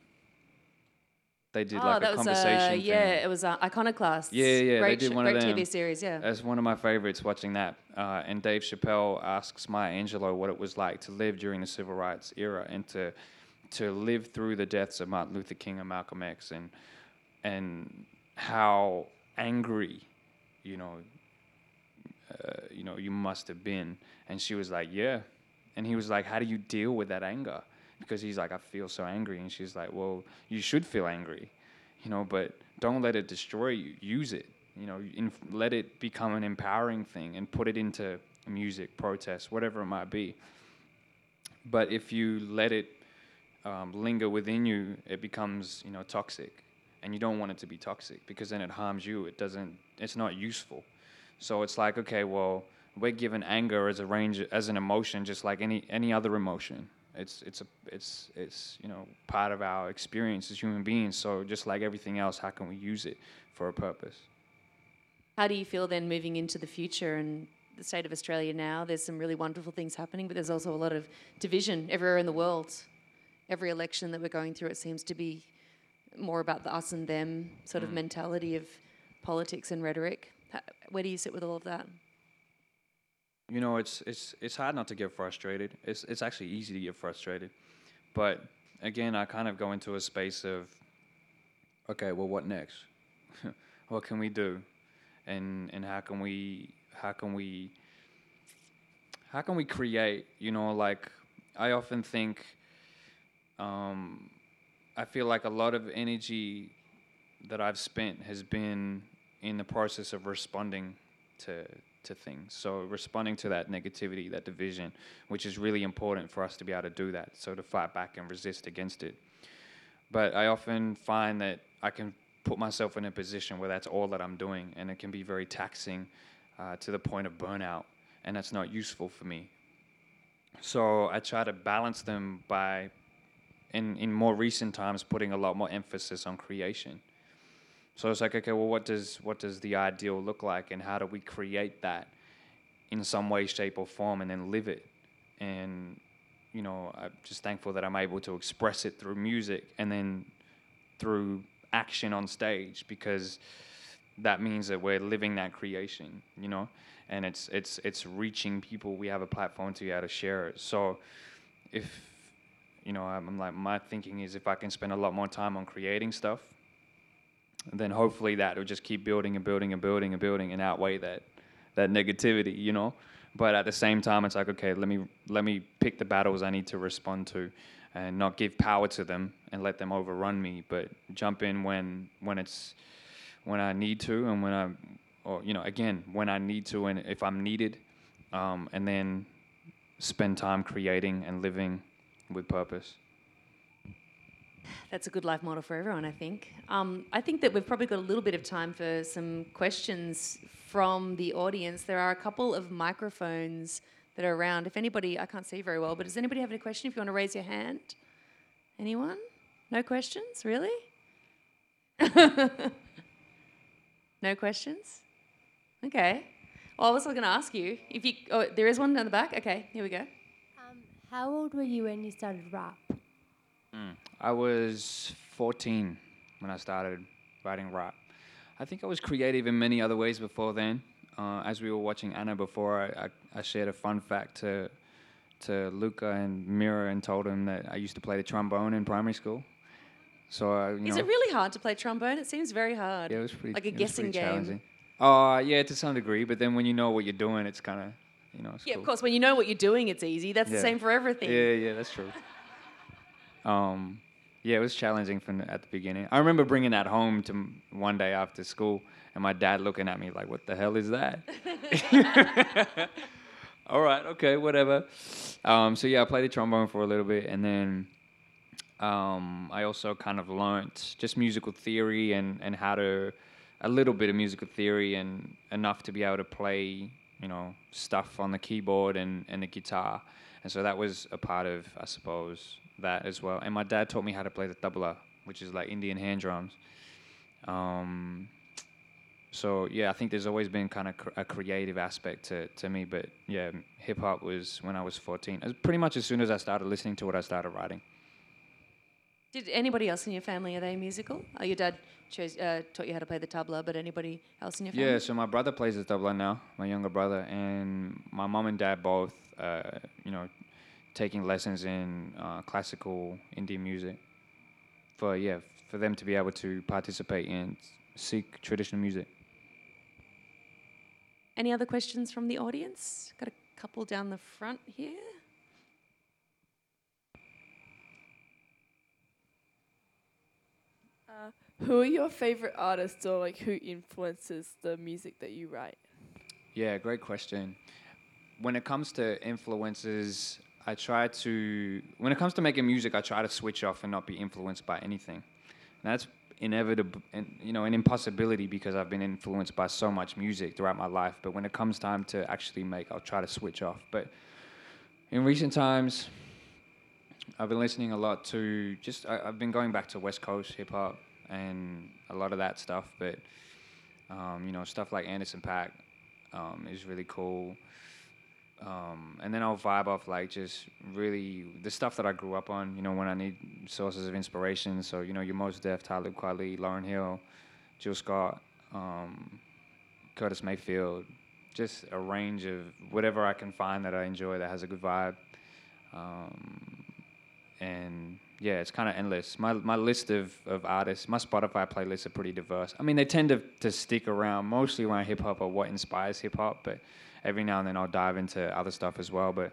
They did oh, like a conversation. Was, uh, yeah, it was uh, Iconoclast. Yeah, yeah, great they did one of them. TV series. Yeah, that's one of my favorites. Watching that, uh, and Dave Chappelle asks Maya Angelou what it was like to live during the civil rights era and to to live through the deaths of Martin Luther King and Malcolm X and and how angry, you know, uh, you know, you must have been. And she was like, yeah. And he was like, how do you deal with that anger? Because he's like, I feel so angry. And she's like, well, you should feel angry, you know, but don't let it destroy you. Use it, you know, in, let it become an empowering thing and put it into music, protest, whatever it might be. But if you let it um, linger within you, it becomes, you know, toxic and you don't want it to be toxic because then it harms you. It doesn't. It's not useful. So it's like, okay, well, we're given anger as a range as an emotion, just like any any other emotion. It's it's a it's it's you know part of our experience as human beings. So just like everything else, how can we use it for a purpose? How do you feel then moving into the future and the state of Australia now? There's some really wonderful things happening, but there's also a lot of division everywhere in the world. Every election that we're going through, it seems to be more about the us and them sort of mm. mentality of politics and rhetoric. Where do you sit with all of that? you know, it's it's it's hard not to get frustrated. It's it's actually easy to get frustrated, but again, I kind of go into a space of, okay, well, what next? what can we do, and and how can we how can we how can we create? You know, like I often think. Um, I feel like a lot of energy that I've spent has been in the process of responding to to things. So responding to that negativity, that division, which is really important for us to be able to do that. So to fight back and resist against it. But I often find that I can put myself in a position where that's all that I'm doing, and it can be very taxing uh, to the point of burnout, and that's not useful for me. So I try to balance them by, in in more recent times, putting a lot more emphasis on creation so it's like, okay, well, what does what does the ideal look like, and how do we create that in some way, shape, or form, and then live it? And you know, I'm just thankful that I'm able to express it through music and then through action on stage because that means that we're living that creation, you know, and it's it's it's reaching people. We have a platform to be able to share it. So if you know, I'm like my thinking is if I can spend a lot more time on creating stuff then hopefully that will just keep building and building and building and building and outweigh that that negativity, you know. But at the same time, it's like okay, let me let me pick the battles I need to respond to, and not give power to them and let them overrun me. But jump in when when it's when I need to and when I or you know again when I need to and if I'm needed, um, and then spend time creating and living with purpose. That's a good life model for everyone, I think. Um, I think that we've probably got a little bit of time for some questions from the audience. There are a couple of microphones that are around. If anybody, I can't see very well, but does anybody have any question? If you want to raise your hand, anyone? No questions, really? no questions. Okay. Well, I was going to ask you if you. Oh, there is one down the back. Okay, here we go. How old were you when you started rap? Mm. I was 14 when I started writing rap. I think I was creative in many other ways before then. Uh, as we were watching Ana before, I, I, I, shared a fun fact to to Luca and Mira and told him that I used to play the trombone in primary school. So uh, is know, it really hard to play trombone? It seems very hard. Yeah, it was pretty like a guessing game. Oh uh, yeah, to some degree. But then when you know what you're doing, it's kind of you know. yeah, cool. of course. When you know what you're doing, it's easy. That's yeah. the same for everything. Yeah, yeah, that's true. Um, yeah, it was challenging from the, at the beginning. I remember bringing that home to one day after school, and my dad looking at me like, "What the hell is that?" All right, okay, whatever. Um, so yeah, I played the trombone for a little bit, and then um, I also kind of learnt just musical theory and and how to a little bit of musical theory and enough to be able to play, you know, stuff on the keyboard and and the guitar, and so that was a part of, I suppose, that as well. And my dad taught me how to play the tabla, which is like Indian hand drums. Um, so yeah, I think there's always been kind of cr- a creative aspect to, to me. But yeah, hip hop was when I was 14. It was pretty much as soon as I started listening to it, I started writing. Did anybody else in your family are they musical? Are your dad chose, uh, taught you how to play the tabla, but anybody else in your family? Yeah, so my brother plays the tabla now, my younger brother, and my mom and dad both, uh, you know, taking lessons in uh, classical Indian music for yeah for them to be able to participate in Sikh traditional music. Any other questions from the audience? Got a couple down the front here. Uh, who are your favorite artists or like who influences the music that you write? Yeah, great question. When it comes to influences, I try to, when it comes to making music, I try to switch off and not be influenced by anything. And that's inevitable, and, you know, an impossibility because I've been influenced by so much music throughout my life. But when it comes time to actually make, I'll try to switch off. But in recent times, I've been listening a lot to just, I, have been going back to West Coast hip hop and a lot of that stuff. But, um, you know, stuff like Anderson .Paak um, is really cool. Um, and then I'll vibe off like just really the stuff that I grew up on. You know, when I need sources of inspiration. So you know, your Mos Def, Talib Kweli, Lauryn Hill, Jill Scott, um, Curtis Mayfield, just a range of whatever I can find that I enjoy that has a good vibe. Um, and yeah, it's kind of endless. My my list of, of artists, my Spotify playlists are pretty diverse. I mean, they tend to, to stick around mostly around hip hop or what inspires hip hop, but every now and then I'll dive into other stuff as well. But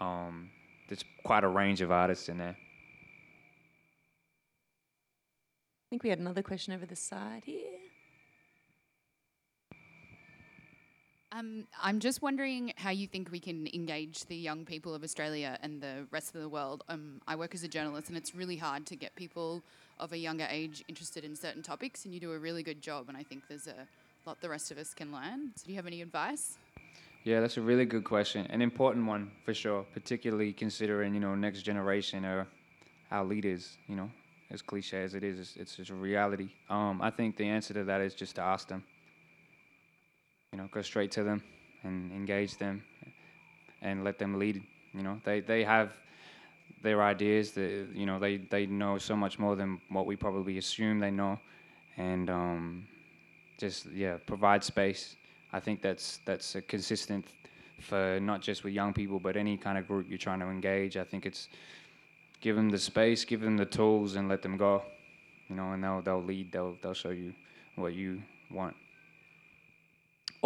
um, there's quite a range of artists in there. I think we had another question over the side here. Um, I'm just wondering how you think we can engage the young people of Australia and the rest of the world. Um, I work as a journalist, and it's really hard to get people of a younger age interested in certain topics, and you do a really good job. And I think there's a lot the rest of us can learn. So, do you have any advice? Yeah, that's a really good question, an important one for sure. Particularly considering you know next generation or our leaders. You know, as cliche as it is, it's, it's just a reality. Um, I think the answer to that is just to ask them go straight to them and engage them and let them lead. You know, they, they have their ideas. That you know, they, they know so much more than what we probably assume they know, and um, just yeah, provide space. I think that's that's a consistent for not just with young people, but any kind of group you're trying to engage. I think it's give them the space, give them the tools, and let them go. You know, and they'll they'll lead. They'll they'll show you what you want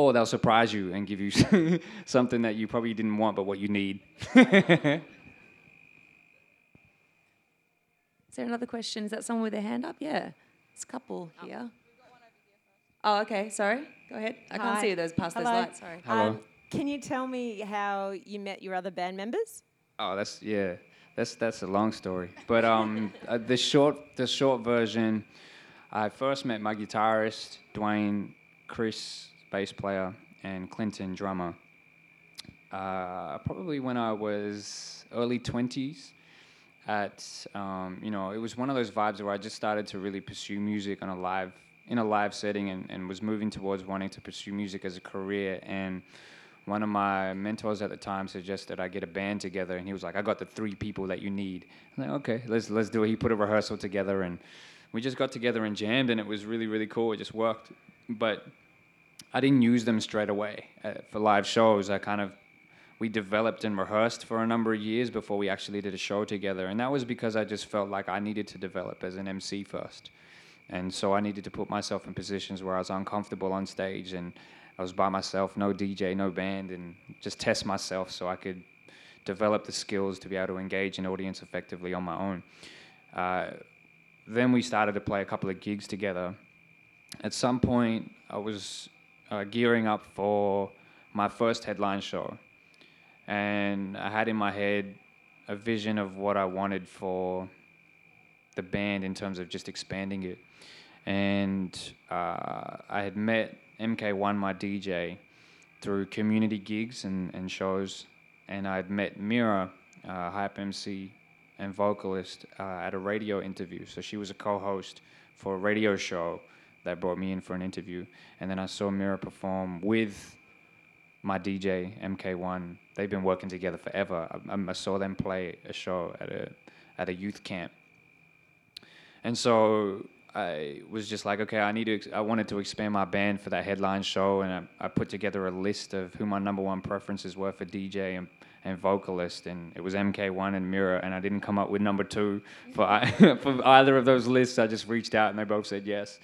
or they'll surprise you and give you something that you probably didn't want but what you need. Is there another question? Is that someone with their hand up? Yeah, it's a couple oh. here. Oh, okay. Sorry. Go ahead. I Hi. can't see those past Hello. those lights. Sorry. Hello. Um, can you tell me how you met your other band members? Oh, that's yeah. That's that's a long story. But um, uh, the short the short version, I first met my guitarist Dwayne, Chris, bass player, and Clinton, drummer. Uh, probably when I was early 20s. At um, you know, it was one of those vibes where I just started to really pursue music on a live in a live setting and, and was moving towards wanting to pursue music as a career. And one of my mentors at the time suggested I get a band together, and he was like, "I got the three people that you need." I'm like, "Okay, let's let's do it." He put a rehearsal together, and we just got together and jammed, and it was really really cool. It just worked. But I didn't use them straight away uh, for live shows. I kind of we developed and rehearsed for a number of years before we actually did a show together, and that was because I just felt like I needed to develop as an MC first, and so I needed to put myself in positions where I was uncomfortable on stage and I was by myself, no DJ, no band, and just test myself so I could develop the skills to be able to engage an audience effectively on my own. Uh, then we started to play a couple of gigs together. At some point, I was uh, gearing up for my first headline show. And I had in my head a vision of what I wanted for the band in terms of just expanding it. And uh, I had met MK1, my DJ, through community gigs and, and shows. And I'd met Mira, uh, Hype MC and vocalist, uh, at a radio interview. So she was a co host for a radio show that brought me in for an interview. And then I saw Mira perform with my DJ MK1. They've been working together forever. I, I, saw them play a show at a at a youth camp, and so I was just like, okay, I need to. I wanted to expand my band for that headline show, and I, I put together a list of who my number one preferences were for DJ and and vocalist, and it was MK1 and Mira, and I didn't come up with number two for I, for either of those lists. I just reached out, and they both said yes.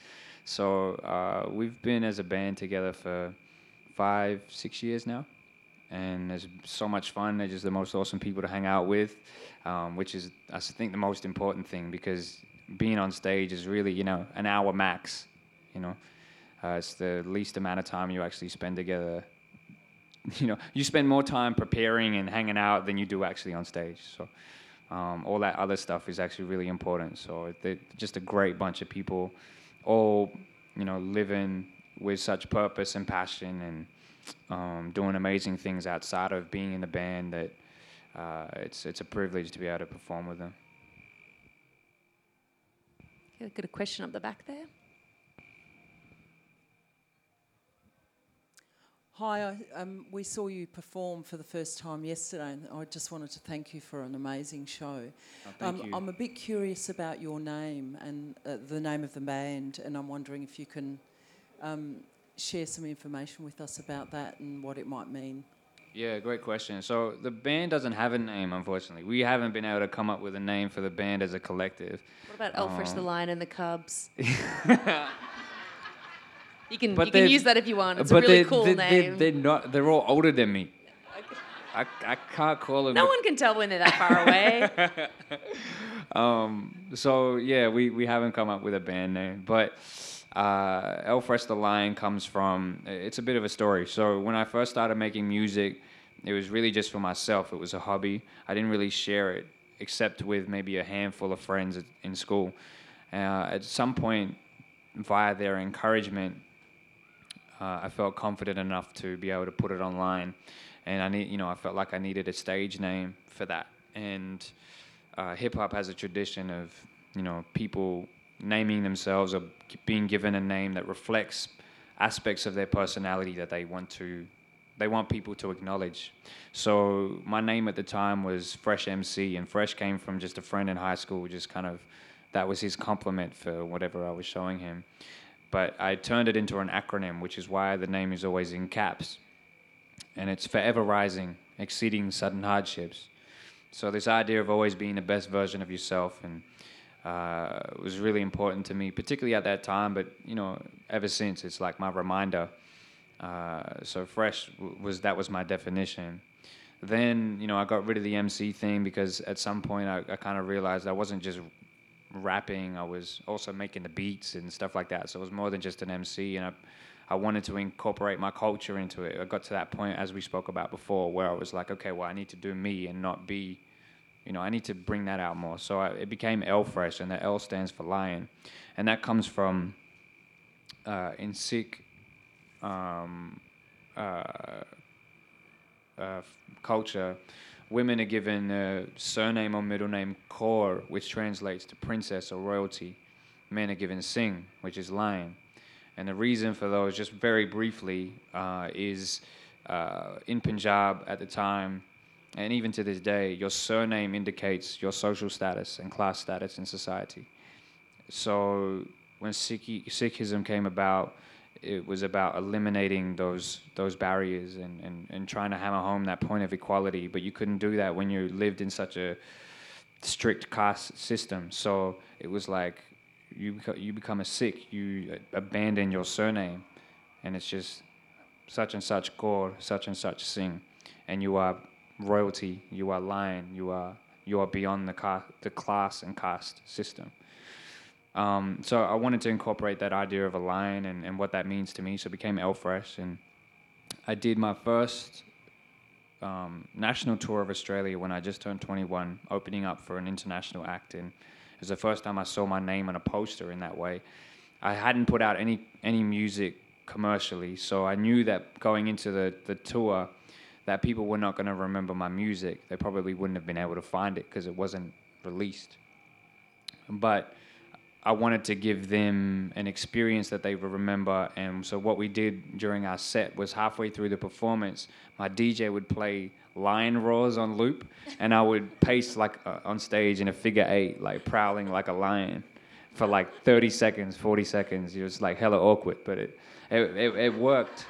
So uh, we've been as a band together for five, six years now, and it's so much fun. They're just the most awesome people to hang out with, um, which is I think the most important thing because being on stage is really you know an hour max. You know, uh, it's the least amount of time you actually spend together. You know, you spend more time preparing and hanging out than you do actually on stage. So. Um, all that other stuff is actually really important. So they're just a great bunch of people all you know living with such purpose and passion and um, doing amazing things outside of being in the band that uh, it's it's a privilege to be able to perform with them. Got a question up the back there. Hi, um, we saw you perform for the first time yesterday, and I just wanted to thank you for an amazing show. Oh, um, I'm a bit curious about your name and uh, the name of the band, and I'm wondering if you can um, share some information with us about that and what it might mean? Yeah, great question. So the band doesn't have a name, unfortunately. We haven't been able to come up with a name for the band as a collective. What about L-Fresh the Um, Lion and the Cubs? you can But you can use that if you want. It's a really they're, cool they're, name. They're, they're not. They're all older than me. I, I can't call them. no one can tell when they're that far away. Um, so yeah, we, we haven't come up with a band name, but uh, L-Fresh the Lion comes from. It's a bit of a story. So when I first started making music, it was really just for myself. It was a hobby. I didn't really share it except with maybe a handful of friends in school. Uh, at some point, via their encouragement, uh, I felt confident enough to be able to put it online, and I need, you know, I felt like I needed a stage name for that. And uh, hip hop has a tradition of, you know, people naming themselves or being given a name that reflects aspects of their personality that they want to, they want people to acknowledge. So my name at the time was Fresh MC, and Fresh came from just a friend in high school, just kind of, that was his compliment for whatever I was showing him but I turned it into an acronym, which is why the name is always in caps. And it's forever rising, exceeding sudden hardships. So this idea of always being the best version of yourself and uh, was really important to me, particularly at that time. But you know, ever since, it's like my reminder. Uh, so fresh was that was my definition. Then you know, I got rid of the MC thing because at some point I, I kind of realized I wasn't just rapping. I was also making the beats and stuff like that. So it was more than just an MC, and I, I wanted to incorporate my culture into it. I got to that point, as we spoke about before, where I was like, okay, well, I need to do me and not be, you know, I need to bring that out more. So I, it became L-Fresh, and the L stands for lion, and that comes from uh, in Sikh. Um, uh, uh, culture, women are given a surname or middle name Kaur, which translates to princess or royalty. Men are given Singh, which is lion. And the reason for those, just very briefly, uh, is uh, in Punjab at the time, and even to this day, your surname indicates your social status and class status in society. So when Sikhi, Sikhism came about, it was about eliminating those those barriers and, and, and trying to hammer home that point of equality. But you couldn't do that when you lived in such a strict caste system. So it was like you you become a Sikh, you abandon your surname, and it's just such and such Kaur, such and such Singh, and you are royalty, you are lion, you are you are beyond the ca- the class and caste system. Um, so I wanted to incorporate that idea of a lion and, and what that means to me. So it became L-Fresh, and I did my first um, national tour of Australia when I just turned 21, opening up for an international act. And it was the first time I saw my name on a poster in that way. I hadn't put out any any music commercially, so I knew that going into the, the tour, that people were not going to remember my music. They probably wouldn't have been able to find it because it wasn't released. But I wanted to give them an experience that they would remember. And so what we did during our set was halfway through the performance, my DJ would play lion roars on loop, and I would pace like uh, on stage in a figure eight, like prowling like a lion, for like 30 seconds, 40 seconds. It was like hella awkward, but it it, it, it worked.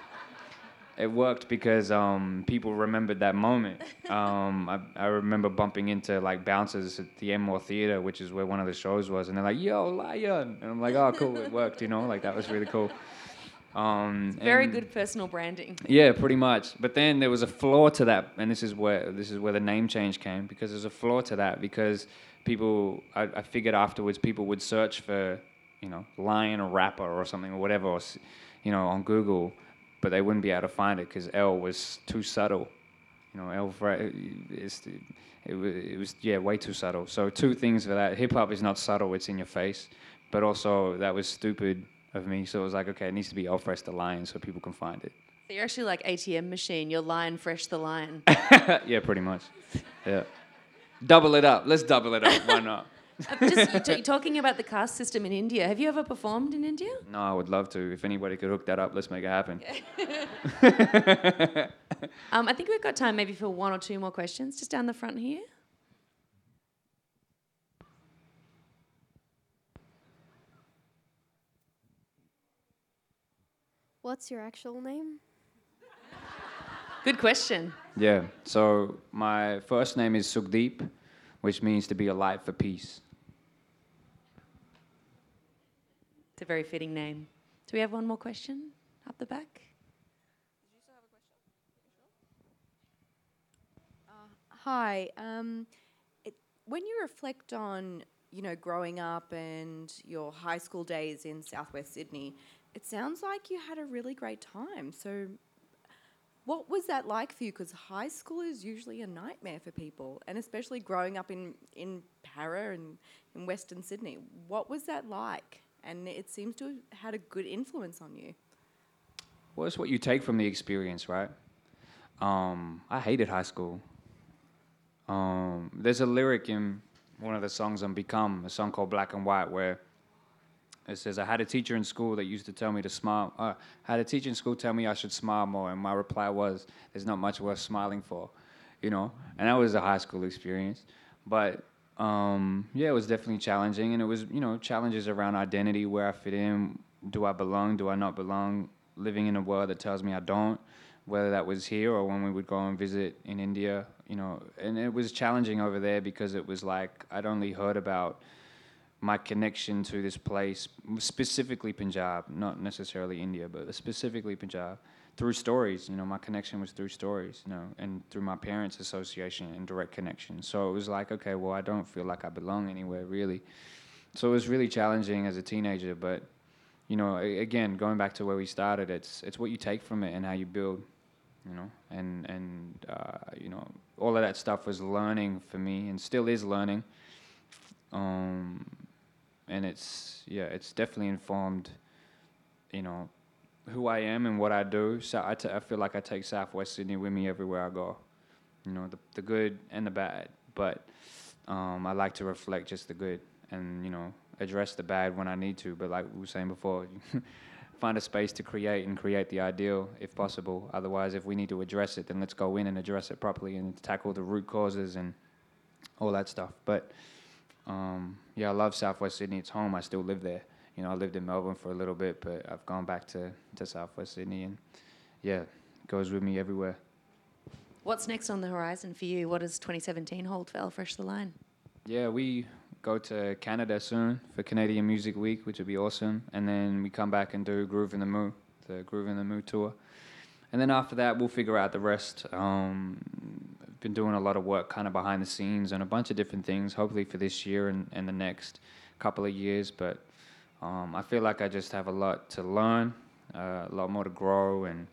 It worked because um, people remembered that moment. Um, I, I remember bumping into like bouncers at the Enmore Theatre, which is where one of the shows was, and they're like, "Yo, lion!" And I'm like, "Oh, cool, it worked." You know, like that was really cool. Um, Very good personal branding. yeah, pretty much. But then there was a flaw to that, and this is where this is where the name change came because there's a flaw to that because people, I, I figured afterwards, people would search for, you know, lion or rapper or something or whatever, or, you know, on Google, but they wouldn't be able to find it because L was too subtle. You know, L it's it was, it was yeah way too subtle. So two things for that. Hip hop is not subtle; it's in your face. But also that was stupid of me. So it was like, okay, it needs to be L-Fresh the Lion so people can find it. So you're actually like ATM machine. You're Lion Fresh the Lion. yeah, pretty much. Yeah. Double it up. Let's double it up. Why not? Uh, Just t- talking about the caste system in India. Have you ever performed in India? No, I would love to. If anybody could hook that up, let's make it happen. Um, I think we've got time maybe for one or two more questions. Just down the front here. What's your actual name? Good question. Yeah. So my first name is Sukhdeep, which means to be a light for peace. It's a very fitting name. Do we have one more question up the back? Hi. Um, it, when you reflect on, you know, growing up and your high school days in Southwest Sydney, it sounds like you had a really great time. So, what was that like for you? Because high school is usually a nightmare for people, and especially growing up in in Parra and in Western Sydney. What was that like? And it seems to have had a good influence on you. Well, it's what you take from the experience, right? Um, I hated high school. Um, there's a lyric in one of the songs on Become, a song called Black and White, where it says, I had a teacher in school that used to tell me to smile. Uh, I had a teacher in school tell me I should smile more, and my reply was, There's not much worth smiling for, you know? And that was a high school experience. But um, yeah, it was definitely challenging, and it was, you know, challenges around identity, where I fit in, do I belong, do I not belong, living in a world that tells me I don't, whether that was here or when we would go and visit in India, you know, and it was challenging over there because it was like I'd only heard about my connection to this place, specifically Punjab, not necessarily India, but specifically Punjab, through stories. You know, my connection was through stories, you know, and through my parents' association and direct connection. So it was like, okay, well, I don't feel like I belong anywhere really. So it was really challenging as a teenager, but you know, again, going back to where we started, it's it's what you take from it and how you build, you know, and and uh, you know, all of that stuff was learning for me and still is learning. Um, and it's yeah, it's definitely informed, you know, who I am and what I do. So I, t- I feel like I take Southwest Sydney with me everywhere I go, you know, the the good and the bad. But um, I like to reflect just the good and you know address the bad when I need to. But like we were saying before. find a space to create and create the ideal if possible. Otherwise, if we need to address it, then let's go in and address it properly and tackle the root causes and all that stuff. But um, yeah, I love Southwest Sydney. It's home. I still live there. You know, I lived in Melbourne for a little bit, but I've gone back to, to Southwest Sydney, and yeah, it goes with me everywhere. What's next on the horizon for you? What does 2017 hold for L-Fresh the Lion? Yeah, we go to Canada soon for Canadian Music Week, which would be awesome. And then we come back and do Groovin the Moo, the Groovin the Moo tour. And then after that, we'll figure out the rest. Um, I've been doing a lot of work kind of behind the scenes on a bunch of different things, hopefully for this year and, and the next couple of years. But um, I feel like I just have a lot to learn, uh, a lot more to grow, and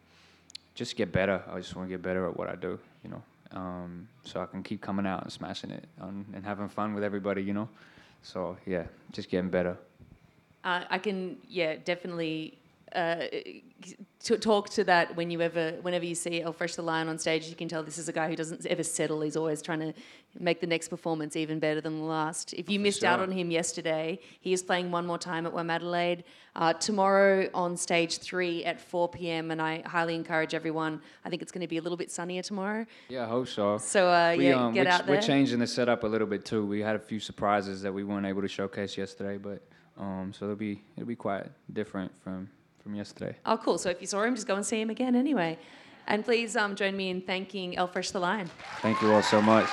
just get better. I just want to get better at what I do, you know um, so I can keep coming out and smashing it and, and having fun with everybody, you know. So yeah, just getting better. Uh, I can, yeah, definitely uh, to talk to that when you ever, whenever you see L-Fresh the Lion on stage, you can tell this is a guy who doesn't ever settle. He's always trying to make the next performance even better than the last. If you For missed sure. out on him yesterday, he is playing one more time at Womadelaide. Uh, tomorrow on stage three at 4 p.m. And I highly encourage everyone. I think it's going to be a little bit sunnier tomorrow. Yeah, I hope so. So uh, we, yeah, um, get we're, out there. We're changing the setup a little bit too. We had a few surprises that we weren't able to showcase yesterday, but um, so it'll be it'll be quite different from from yesterday. Oh, cool. So if you saw him, just go and see him again anyway. And please um, join me in thanking L-Fresh the Lion. Thank you all so much.